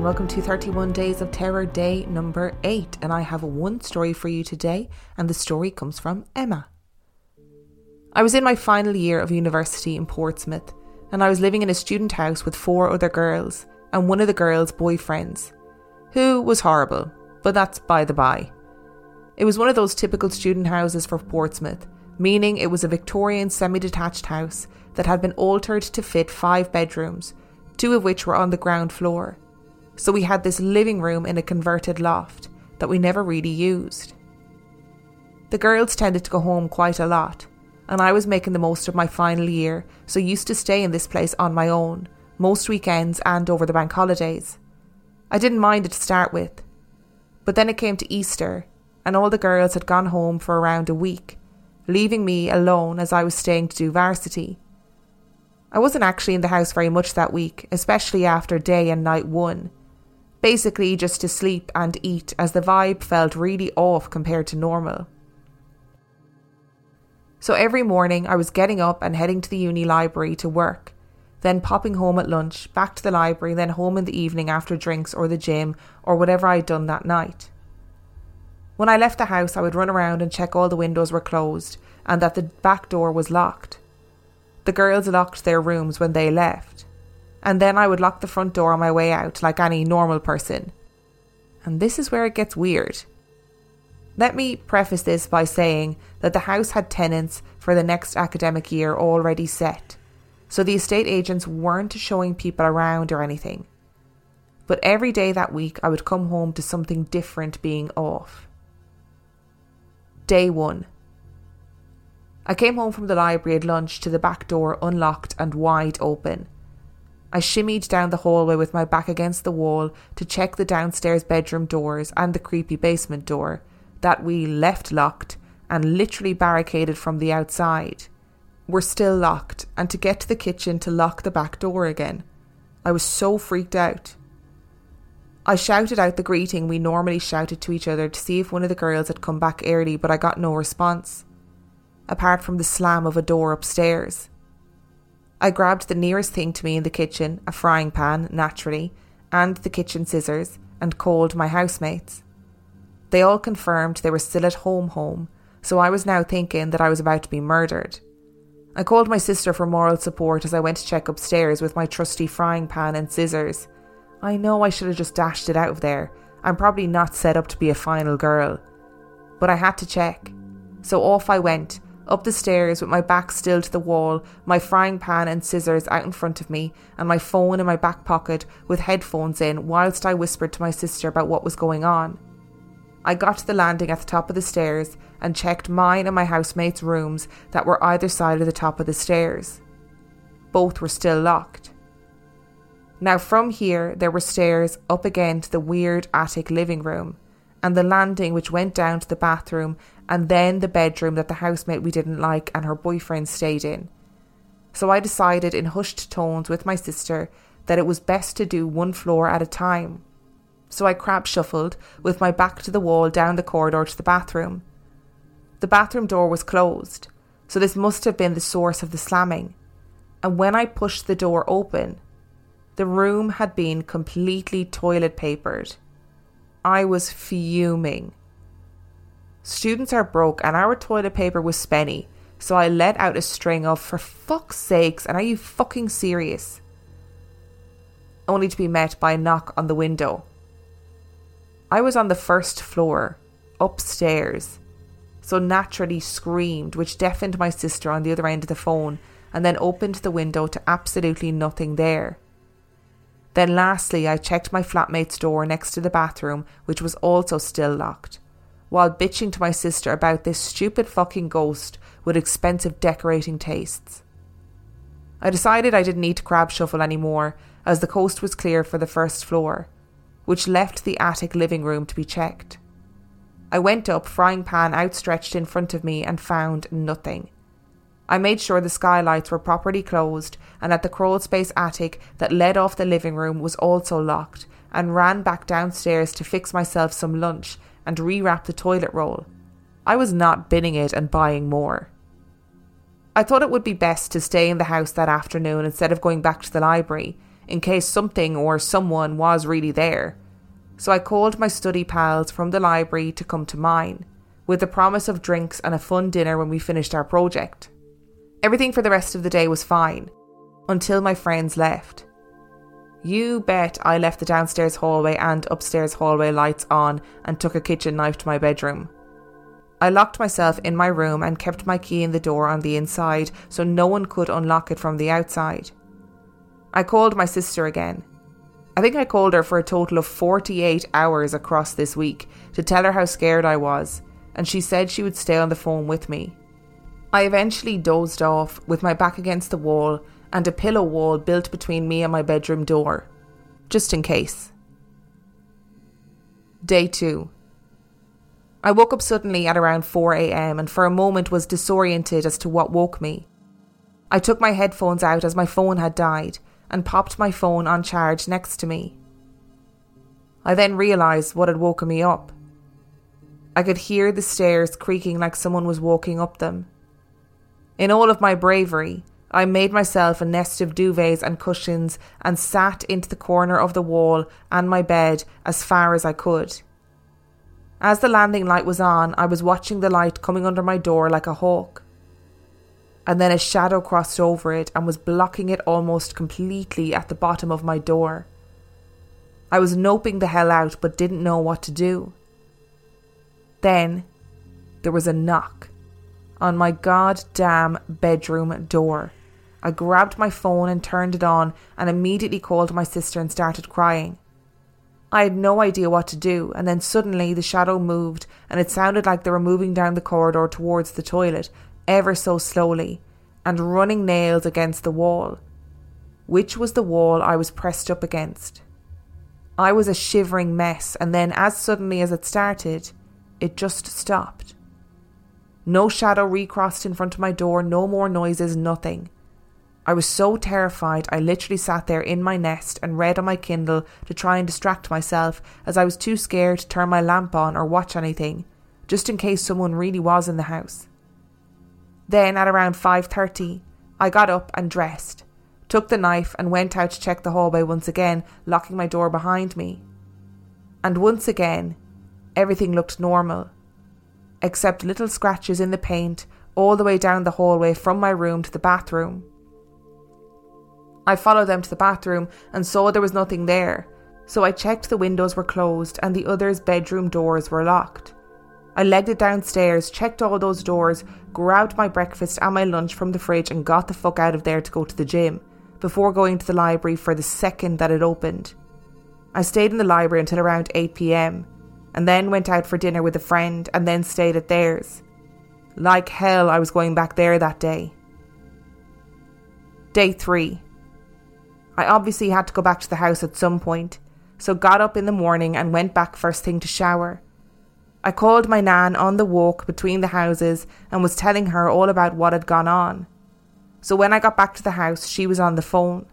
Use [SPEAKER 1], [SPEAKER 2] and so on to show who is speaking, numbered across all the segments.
[SPEAKER 1] and welcome to 31 Days of Terror Day number 8. And I have one story for you today, and the story comes from Emma. I was in my final year of university in Portsmouth, and I was living in a student house with four other girls and one of the girls' boyfriends, who was horrible, but that's by the by. It was one of those typical student houses for Portsmouth, meaning it was a Victorian semi detached house that had been altered to fit five bedrooms, two of which were on the ground floor so we had this living room in a converted loft that we never really used. The girls tended to go home quite a lot, and I was making the most of my final year, so used to stay in this place on my own, most weekends and over the bank holidays. I didn't mind it to start with. But then it came to Easter, and all the girls had gone home for around a week, leaving me alone as I was staying to do varsity. I wasn't actually in the house very much that week, especially after day and night one, Basically, just to sleep and eat, as the vibe felt really off compared to normal. So every morning I was getting up and heading to the uni library to work, then popping home at lunch, back to the library, then home in the evening after drinks or the gym or whatever I'd done that night. When I left the house, I would run around and check all the windows were closed and that the back door was locked. The girls locked their rooms when they left and then I would lock the front door on my way out like any normal person. And this is where it gets weird. Let me preface this by saying that the house had tenants for the next academic year already set, so the estate agents weren't showing people around or anything. But every day that week, I would come home to something different being off. Day 1 I came home from the library at lunch to the back door unlocked and wide open I shimmied down the hallway with my back against the wall to check the downstairs bedroom doors and the creepy basement door that we left locked and literally barricaded from the outside. Were still locked, and to get to the kitchen to lock the back door again. I was so freaked out. I shouted out the greeting we normally shouted to each other to see if one of the girls had come back early, but I got no response, apart from the slam of a door upstairs. I grabbed the nearest thing to me in the kitchen, a frying pan, naturally, and the kitchen scissors, and called my housemates. They all confirmed they were still at home home, so I was now thinking that I was about to be murdered. I called my sister for moral support as I went to check upstairs with my trusty frying pan and scissors. I know I should have just dashed it out of there. I'm probably not set up to be a final girl. But I had to check. So off I went, up the stairs with my back still to the wall, my frying pan and scissors out in front of me, and my phone in my back pocket with headphones in, whilst I whispered to my sister about what was going on. I got to the landing at the top of the stairs and checked mine and my housemates' rooms that were either side of the top of the stairs. Both were still locked. Now, from here, there were stairs up again to the weird attic living room, and the landing which went down to the bathroom and then the bedroom that the housemate we didn't like and her boyfriend stayed in. So I decided in hushed tones with my sister that it was best to do one floor at a time. So I crab shuffled with my back to the wall down the corridor to the bathroom. The bathroom door was closed, so this must have been the source of the slamming. And when I pushed the door open, the room had been completely toilet papered. I was fuming. Students are broke and our toilet paper was spenny, so I let out a string of, for fuck's sakes, and are you fucking serious? Only to be met by a knock on the window. I was on the first floor, upstairs, so naturally screamed, which deafened my sister on the other end of the phone, and then opened the window to absolutely nothing there. Then, lastly, I checked my flatmate's door next to the bathroom, which was also still locked while bitching to my sister about this stupid fucking ghost with expensive decorating tastes. I decided I didn't need to crab shuffle anymore, as the coast was clear for the first floor, which left the attic living room to be checked. I went up, frying pan outstretched in front of me, and found nothing. I made sure the skylights were properly closed and that the crawl space attic that led off the living room was also locked, and ran back downstairs to fix myself some lunch and rewrap the toilet roll. I was not binning it and buying more. I thought it would be best to stay in the house that afternoon instead of going back to the library, in case something or someone was really there. So I called my study pals from the library to come to mine, with the promise of drinks and a fun dinner when we finished our project. Everything for the rest of the day was fine, until my friends left. You bet I left the downstairs hallway and upstairs hallway lights on and took a kitchen knife to my bedroom. I locked myself in my room and kept my key in the door on the inside so no one could unlock it from the outside. I called my sister again. I think I called her for a total of 48 hours across this week to tell her how scared I was, and she said she would stay on the phone with me. I eventually dozed off with my back against the wall and a pillow wall built between me and my bedroom door, just in case. Day 2 I woke up suddenly at around 4am and for a moment was disoriented as to what woke me. I took my headphones out as my phone had died and popped my phone on charge next to me. I then realised what had woken me up. I could hear the stairs creaking like someone was walking up them. In all of my bravery, I made myself a nest of duvets and cushions and sat into the corner of the wall and my bed as far as I could. As the landing light was on, I was watching the light coming under my door like a hawk. And then a shadow crossed over it and was blocking it almost completely at the bottom of my door. I was noping the hell out but didn't know what to do. Then there was a knock on my goddamn bedroom door. I grabbed my phone and turned it on and immediately called my sister and started crying. I had no idea what to do, and then suddenly the shadow moved, and it sounded like they were moving down the corridor towards the toilet, ever so slowly, and running nails against the wall. Which was the wall I was pressed up against? I was a shivering mess, and then, as suddenly as it started, it just stopped. No shadow recrossed in front of my door, no more noises, nothing. I was so terrified I literally sat there in my nest and read on my Kindle to try and distract myself as I was too scared to turn my lamp on or watch anything, just in case someone really was in the house. Then at around 5:30, I got up and dressed, took the knife and went out to check the hallway once again, locking my door behind me. And once again, everything looked normal, except little scratches in the paint all the way down the hallway from my room to the bathroom. I followed them to the bathroom and saw there was nothing there, so I checked the windows were closed and the others' bedroom doors were locked. I legged it downstairs, checked all those doors, grabbed my breakfast and my lunch from the fridge, and got the fuck out of there to go to the gym before going to the library for the second that it opened. I stayed in the library until around 8 pm and then went out for dinner with a friend and then stayed at theirs. Like hell, I was going back there that day. Day 3 I obviously had to go back to the house at some point, so got up in the morning and went back first thing to shower. I called my nan on the walk between the houses and was telling her all about what had gone on. So when I got back to the house, she was on the phone.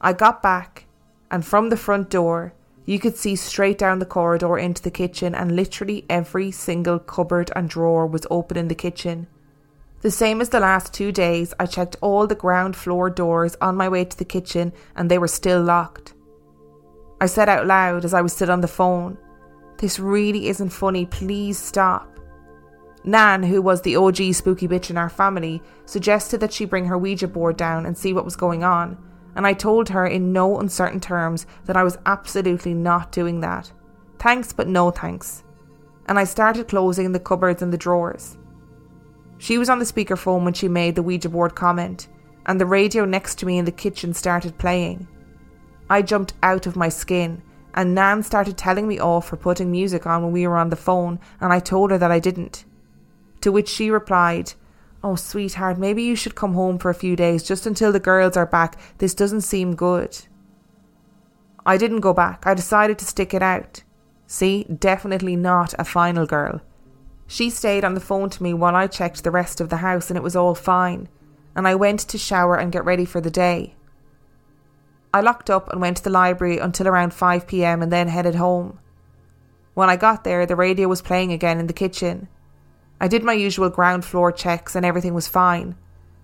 [SPEAKER 1] I got back, and from the front door, you could see straight down the corridor into the kitchen, and literally every single cupboard and drawer was open in the kitchen. The same as the last two days, I checked all the ground floor doors on my way to the kitchen and they were still locked. I said out loud as I was still on the phone, This really isn't funny, please stop. Nan, who was the OG spooky bitch in our family, suggested that she bring her Ouija board down and see what was going on, and I told her in no uncertain terms that I was absolutely not doing that. Thanks, but no thanks. And I started closing the cupboards and the drawers. She was on the speakerphone when she made the Ouija board comment, and the radio next to me in the kitchen started playing. I jumped out of my skin, and Nan started telling me off for putting music on when we were on the phone, and I told her that I didn't. To which she replied, Oh, sweetheart, maybe you should come home for a few days just until the girls are back. This doesn't seem good. I didn't go back. I decided to stick it out. See, definitely not a final girl. She stayed on the phone to me while I checked the rest of the house and it was all fine, and I went to shower and get ready for the day. I locked up and went to the library until around 5 pm and then headed home. When I got there, the radio was playing again in the kitchen. I did my usual ground floor checks and everything was fine.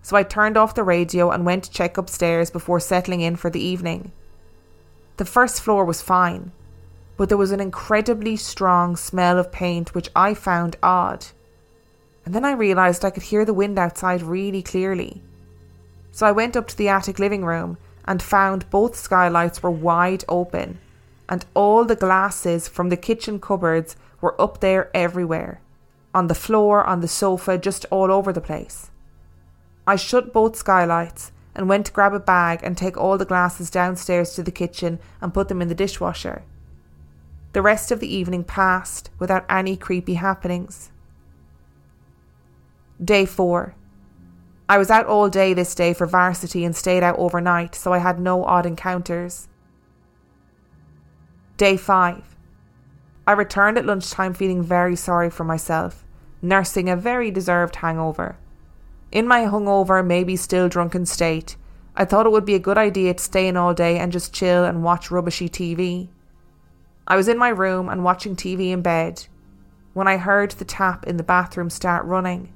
[SPEAKER 1] so I turned off the radio and went to check upstairs before settling in for the evening. The first floor was fine, but there was an incredibly strong smell of paint which I found odd. And then I realised I could hear the wind outside really clearly. So I went up to the attic living room and found both skylights were wide open, and all the glasses from the kitchen cupboards were up there everywhere on the floor, on the sofa, just all over the place. I shut both skylights and went to grab a bag and take all the glasses downstairs to the kitchen and put them in the dishwasher. The rest of the evening passed without any creepy happenings. Day 4. I was out all day this day for varsity and stayed out overnight, so I had no odd encounters. Day 5. I returned at lunchtime feeling very sorry for myself, nursing a very deserved hangover. In my hungover, maybe still drunken state, I thought it would be a good idea to stay in all day and just chill and watch rubbishy TV. I was in my room and watching TV in bed when I heard the tap in the bathroom start running.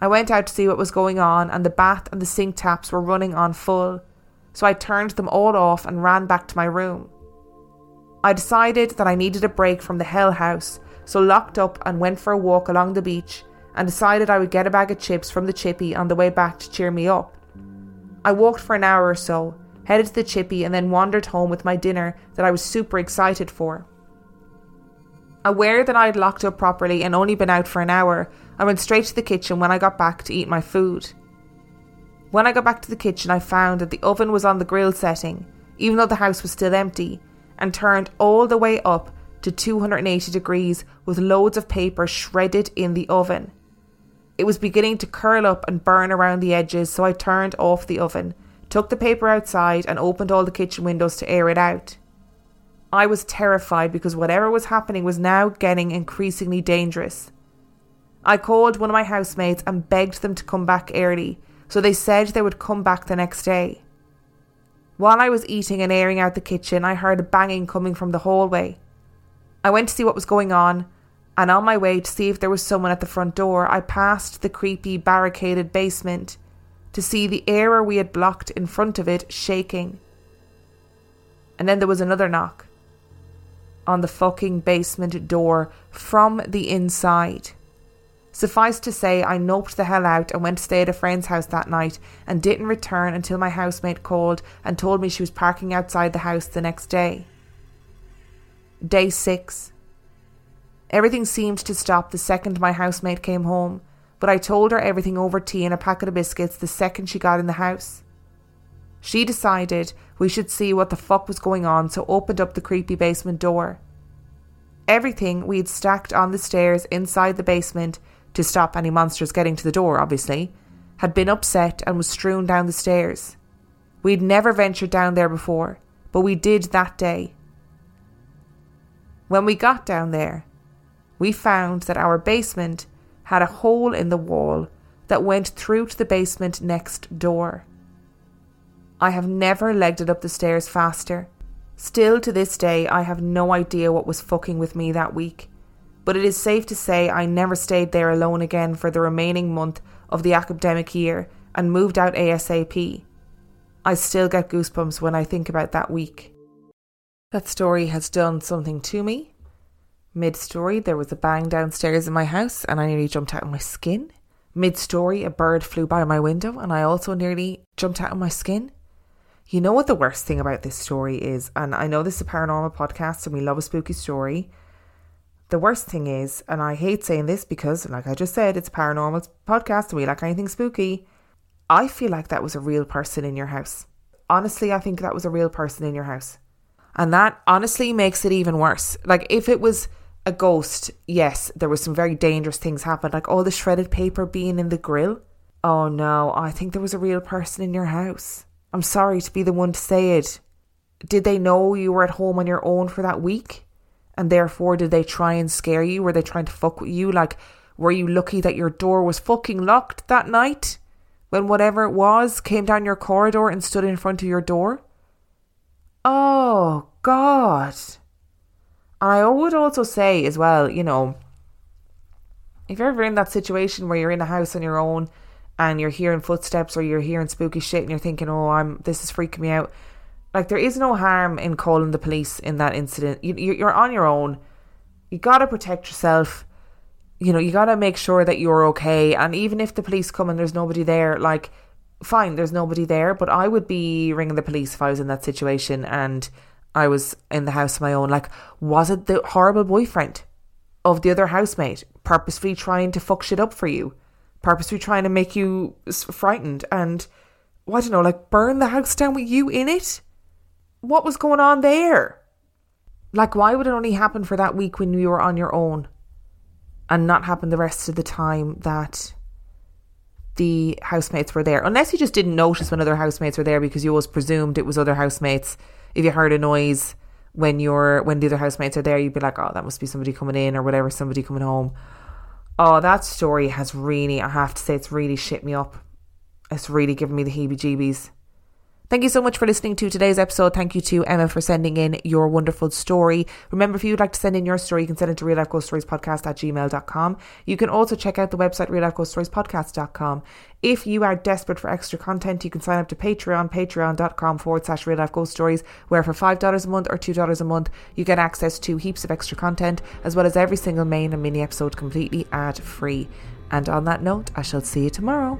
[SPEAKER 1] I went out to see what was going on, and the bath and the sink taps were running on full, so I turned them all off and ran back to my room. I decided that I needed a break from the hell house, so locked up and went for a walk along the beach and decided I would get a bag of chips from the chippy on the way back to cheer me up. I walked for an hour or so, headed to the chippy, and then wandered home with my dinner that I was super excited for. Aware that I had locked up properly and only been out for an hour, I went straight to the kitchen when I got back to eat my food. When I got back to the kitchen, I found that the oven was on the grill setting, even though the house was still empty, and turned all the way up to 280 degrees with loads of paper shredded in the oven. It was beginning to curl up and burn around the edges, so I turned off the oven, took the paper outside, and opened all the kitchen windows to air it out. I was terrified because whatever was happening was now getting increasingly dangerous. I called one of my housemates and begged them to come back early, so they said they would come back the next day. While I was eating and airing out the kitchen, I heard a banging coming from the hallway. I went to see what was going on, and on my way to see if there was someone at the front door, I passed the creepy barricaded basement to see the area we had blocked in front of it shaking. And then there was another knock on the fucking basement door from the inside. Suffice to say, I noped the hell out and went to stay at a friend's house that night and didn't return until my housemate called and told me she was parking outside the house the next day. Day 6 Everything seemed to stop the second my housemate came home, but I told her everything over tea and a packet of biscuits the second she got in the house. She decided we should see what the fuck was going on, so opened up the creepy basement door. Everything we had stacked on the stairs inside the basement, to stop any monsters getting to the door, obviously, had been upset and was strewn down the stairs. We'd never ventured down there before, but we did that day. When we got down there, we found that our basement had a hole in the wall that went through to the basement next door. I have never legged it up the stairs faster. Still to this day, I have no idea what was fucking with me that week, but it is safe to say I never stayed there alone again for the remaining month of the academic year and moved out ASAP. I still get goosebumps when I think about that week. That story has done something to me, Mid story, there was a bang downstairs in my house and I nearly jumped out of my skin. Mid story, a bird flew by my window and I also nearly jumped out of my skin. You know what the worst thing about this story is, and I know this is a paranormal podcast and we love a spooky story. The worst thing is, and I hate saying this because, like I just said, it's a paranormal podcast and we like anything spooky. I feel like that was a real person in your house. Honestly, I think that was a real person in your house. And that honestly makes it even worse. Like, if it was a ghost, yes, there was some very dangerous things happened, like all the shredded paper being in the grill. Oh no, I think there was a real person in your house. I'm sorry to be the one to say it. Did they know you were at home on your own for that week? And therefore, did they try and scare you? Were they trying to fuck with you? Like, were you lucky that your door was fucking locked that night? When whatever it was came down your corridor and stood in front of your door? Oh, God. I would also say as well, you know, if you're ever in that situation where you're in a house on your own and you're hearing footsteps or you're hearing spooky shit and you're thinking, oh, I'm this is freaking me out. Like there is no harm in calling the police in that incident. You, you're on your own. You gotta protect yourself. You know, you gotta make sure that you're okay. And even if the police come and there's nobody there, like, fine, there's nobody there. But I would be ringing the police if I was in that situation and I was in the house of my own. Like, was it the horrible boyfriend of the other housemate purposefully trying to fuck shit up for you? purposely trying to make you frightened and, well, I don't know, like burn the house down with you in it? What was going on there? Like, why would it only happen for that week when you were on your own and not happen the rest of the time that the housemates were there? Unless you just didn't notice when other housemates were there because you always presumed it was other housemates. If you heard a noise when you're when the other housemates are there, you'd be like, oh, that must be somebody coming in or whatever, somebody coming home. Oh, that story has really, I have to say, it's really shit me up. It's really given me the heebie jeebies. Thank you so much for listening to today's episode. Thank you to Emma for sending in your wonderful story. Remember, if you'd like to send in your story, you can send it to real life ghost stories podcast at gmail.com. You can also check out the website real life ghost stories podcast.com. If you are desperate for extra content, you can sign up to Patreon, patreon.com forward slash real life ghost stories, where for $5 a month or $2 a month, you get access to heaps of extra content, as well as every single main and mini episode completely ad free. And on that note, I shall see you tomorrow.